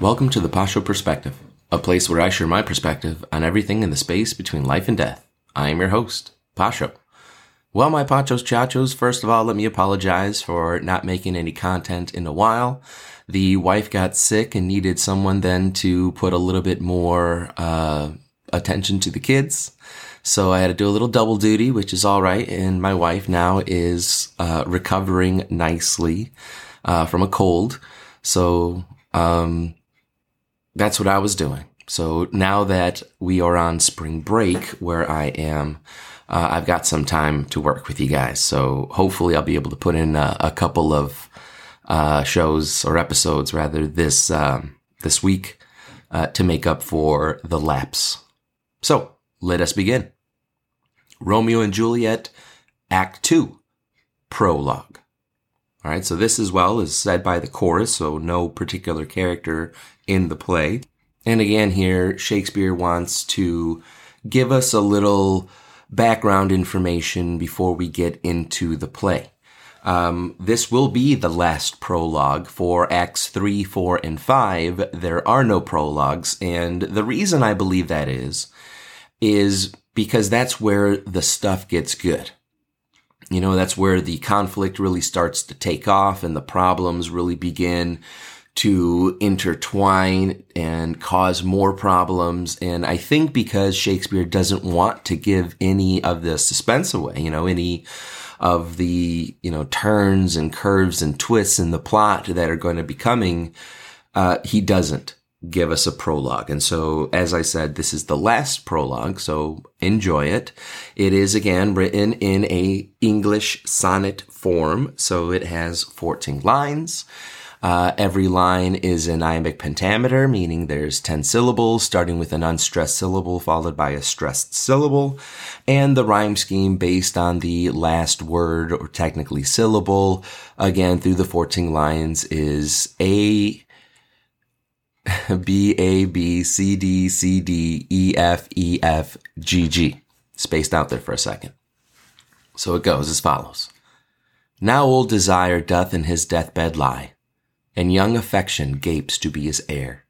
Welcome to the Pacho Perspective, a place where I share my perspective on everything in the space between life and death. I am your host, Pacho. Well, my Pachos Chachos, first of all, let me apologize for not making any content in a while. The wife got sick and needed someone then to put a little bit more uh, attention to the kids. So I had to do a little double duty, which is all right. And my wife now is uh, recovering nicely uh, from a cold. So um, that's what I was doing. So now that we are on spring break, where I am, uh, I've got some time to work with you guys. So hopefully I'll be able to put in a, a couple of uh, shows or episodes rather this um, this week uh, to make up for the lapse. So let us begin. Romeo and Juliet, Act Two, prologue. All right, so this as well is said by the chorus, so no particular character in the play. And again, here Shakespeare wants to give us a little background information before we get into the play. Um, this will be the last prologue for Acts 3, 4, and 5. There are no prologues. And the reason I believe that is, is because that's where the stuff gets good. You know, that's where the conflict really starts to take off and the problems really begin to intertwine and cause more problems. And I think because Shakespeare doesn't want to give any of the suspense away, you know, any of the, you know, turns and curves and twists in the plot that are going to be coming, uh, he doesn't give us a prologue. And so, as I said, this is the last prologue, so enjoy it. It is again written in a English sonnet form, so it has 14 lines. Uh, every line is an iambic pentameter, meaning there's 10 syllables, starting with an unstressed syllable followed by a stressed syllable. And the rhyme scheme based on the last word or technically syllable, again, through the 14 lines is A, B, A, B, C, D, C, D, E, F, E, F, G, G. Spaced out there for a second. So it goes as follows. Now old desire doth in his deathbed lie and young affection gapes to be his heir.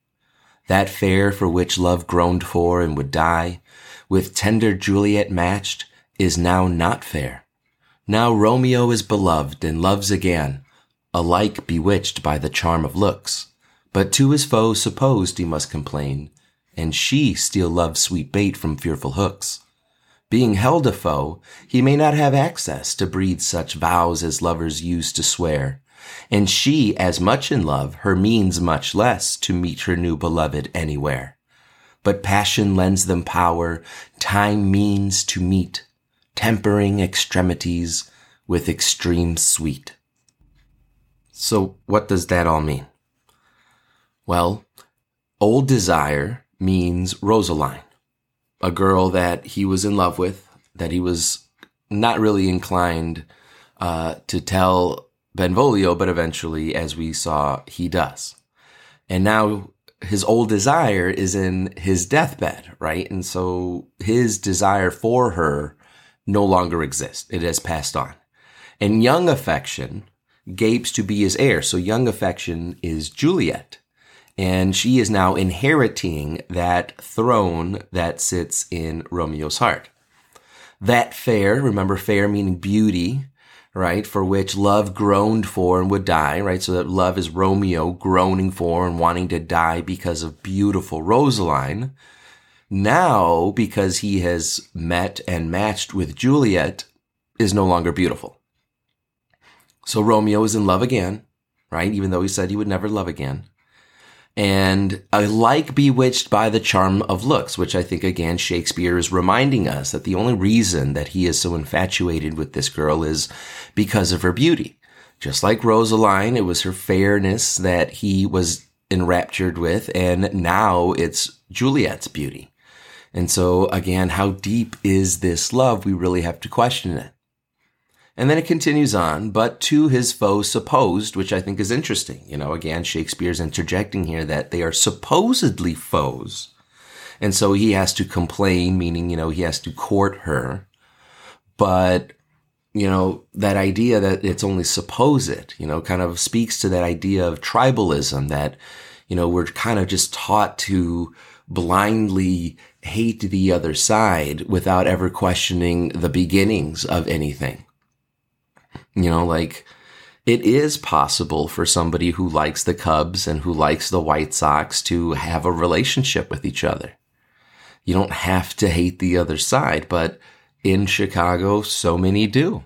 That fair for which love groaned for and would die, with tender Juliet matched, is now not fair. Now Romeo is beloved and loves again, alike bewitched by the charm of looks, but to his foe supposed he must complain, and she steal love's sweet bait from fearful hooks. Being held a foe, he may not have access to breathe such vows as lovers use to swear, and she as much in love, her means much less to meet her new beloved anywhere. But passion lends them power, time means to meet, tempering extremities with extreme sweet. So what does that all mean? Well, old desire means Rosaline, a girl that he was in love with, that he was not really inclined uh, to tell Benvolio, but eventually, as we saw, he does. And now his old desire is in his deathbed, right? And so his desire for her no longer exists. It has passed on. And young affection gapes to be his heir. So young affection is Juliet. And she is now inheriting that throne that sits in Romeo's heart. That fair, remember fair meaning beauty, right? For which love groaned for and would die, right? So that love is Romeo groaning for and wanting to die because of beautiful Rosaline. Now, because he has met and matched with Juliet, is no longer beautiful. So Romeo is in love again, right? Even though he said he would never love again and I like bewitched by the charm of looks, which I think again Shakespeare is reminding us that the only reason that he is so infatuated with this girl is because of her beauty. Just like Rosaline, it was her fairness that he was enraptured with, and now it's Juliet's beauty. And so again, how deep is this love? We really have to question it. And then it continues on, but to his foe supposed, which I think is interesting. You know, again, Shakespeare's interjecting here that they are supposedly foes. And so he has to complain, meaning, you know, he has to court her. but you know, that idea that it's only supposed, you know, kind of speaks to that idea of tribalism that, you know, we're kind of just taught to blindly hate the other side without ever questioning the beginnings of anything. You know, like it is possible for somebody who likes the Cubs and who likes the White Sox to have a relationship with each other. You don't have to hate the other side, but in Chicago, so many do.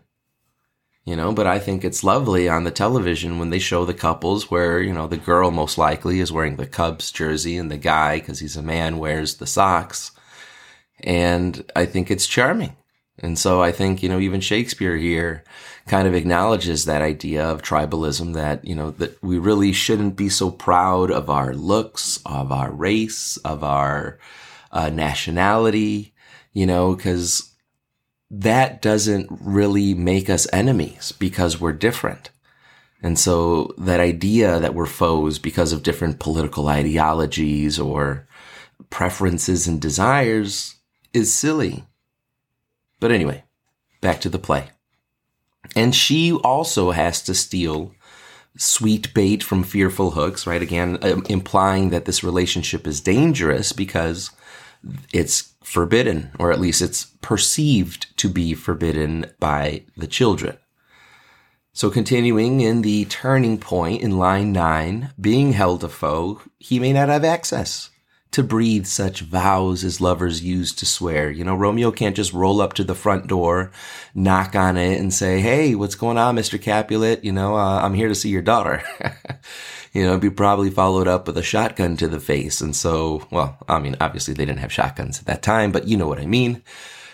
You know, but I think it's lovely on the television when they show the couples where, you know, the girl most likely is wearing the Cubs jersey and the guy, because he's a man, wears the Sox. And I think it's charming. And so I think, you know, even Shakespeare here kind of acknowledges that idea of tribalism that, you know, that we really shouldn't be so proud of our looks, of our race, of our uh, nationality, you know, because that doesn't really make us enemies because we're different. And so that idea that we're foes because of different political ideologies or preferences and desires is silly. But anyway, back to the play. And she also has to steal sweet bait from fearful hooks, right? Again, um, implying that this relationship is dangerous because it's forbidden, or at least it's perceived to be forbidden by the children. So continuing in the turning point in line nine, being held a foe, he may not have access to breathe such vows as lovers use to swear. You know, Romeo can't just roll up to the front door, knock on it and say, Hey, what's going on, Mr. Capulet? You know, uh, I'm here to see your daughter. you know, be probably followed up with a shotgun to the face. And so, well, I mean, obviously they didn't have shotguns at that time, but you know what I mean.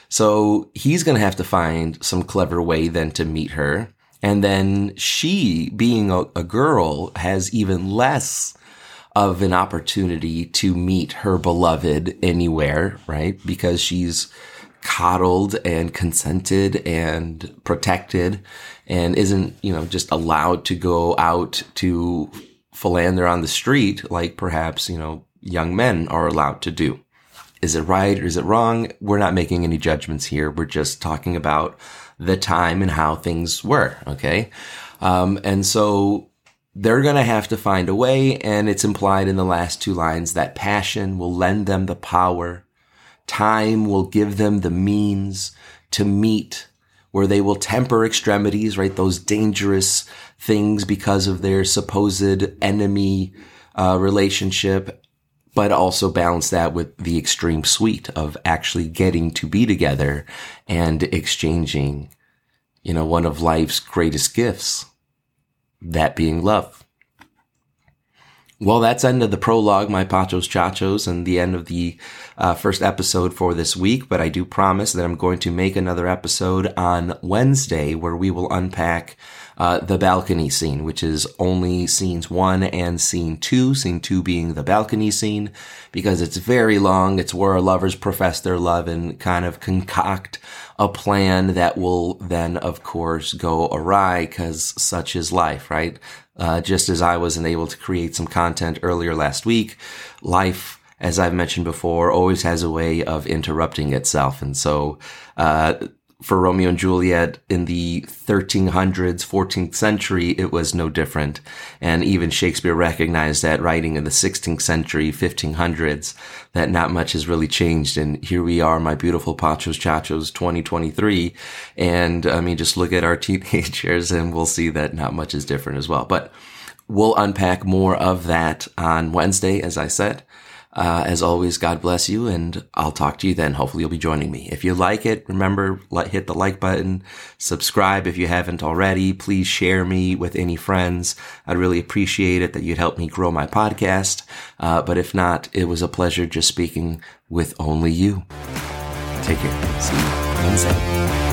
So he's going to have to find some clever way then to meet her. And then she, being a, a girl, has even less of an opportunity to meet her beloved anywhere, right? Because she's coddled and consented and protected and isn't, you know, just allowed to go out to philander on the street like perhaps, you know, young men are allowed to do. Is it right or is it wrong? We're not making any judgments here. We're just talking about the time and how things were. Okay. Um, and so they're going to have to find a way. And it's implied in the last two lines that passion will lend them the power. Time will give them the means to meet where they will temper extremities, right? Those dangerous things because of their supposed enemy uh, relationship, but also balance that with the extreme sweet of actually getting to be together and exchanging, you know, one of life's greatest gifts, that being love. Well, that's end of the prologue, my pachos chachos, and the end of the uh, first episode for this week. But I do promise that I'm going to make another episode on Wednesday where we will unpack uh, the balcony scene, which is only scenes one and scene two, scene two being the balcony scene, because it's very long. It's where our lovers profess their love and kind of concoct a plan that will then, of course, go awry because such is life, right? Uh, just as I wasn't able to create some content earlier last week, life as I've mentioned before, always has a way of interrupting itself. And so, uh, for Romeo and Juliet in the 1300s, 14th century, it was no different. And even Shakespeare recognized that writing in the 16th century, 1500s, that not much has really changed. And here we are, my beautiful Pachos Chachos 2023. And I mean, just look at our teenagers and we'll see that not much is different as well. But we'll unpack more of that on Wednesday, as I said. Uh, as always, God bless you, and I'll talk to you then. Hopefully, you'll be joining me. If you like it, remember, hit the like button, subscribe if you haven't already. Please share me with any friends. I'd really appreciate it that you'd help me grow my podcast. Uh, but if not, it was a pleasure just speaking with only you. Take care. See you Wednesday.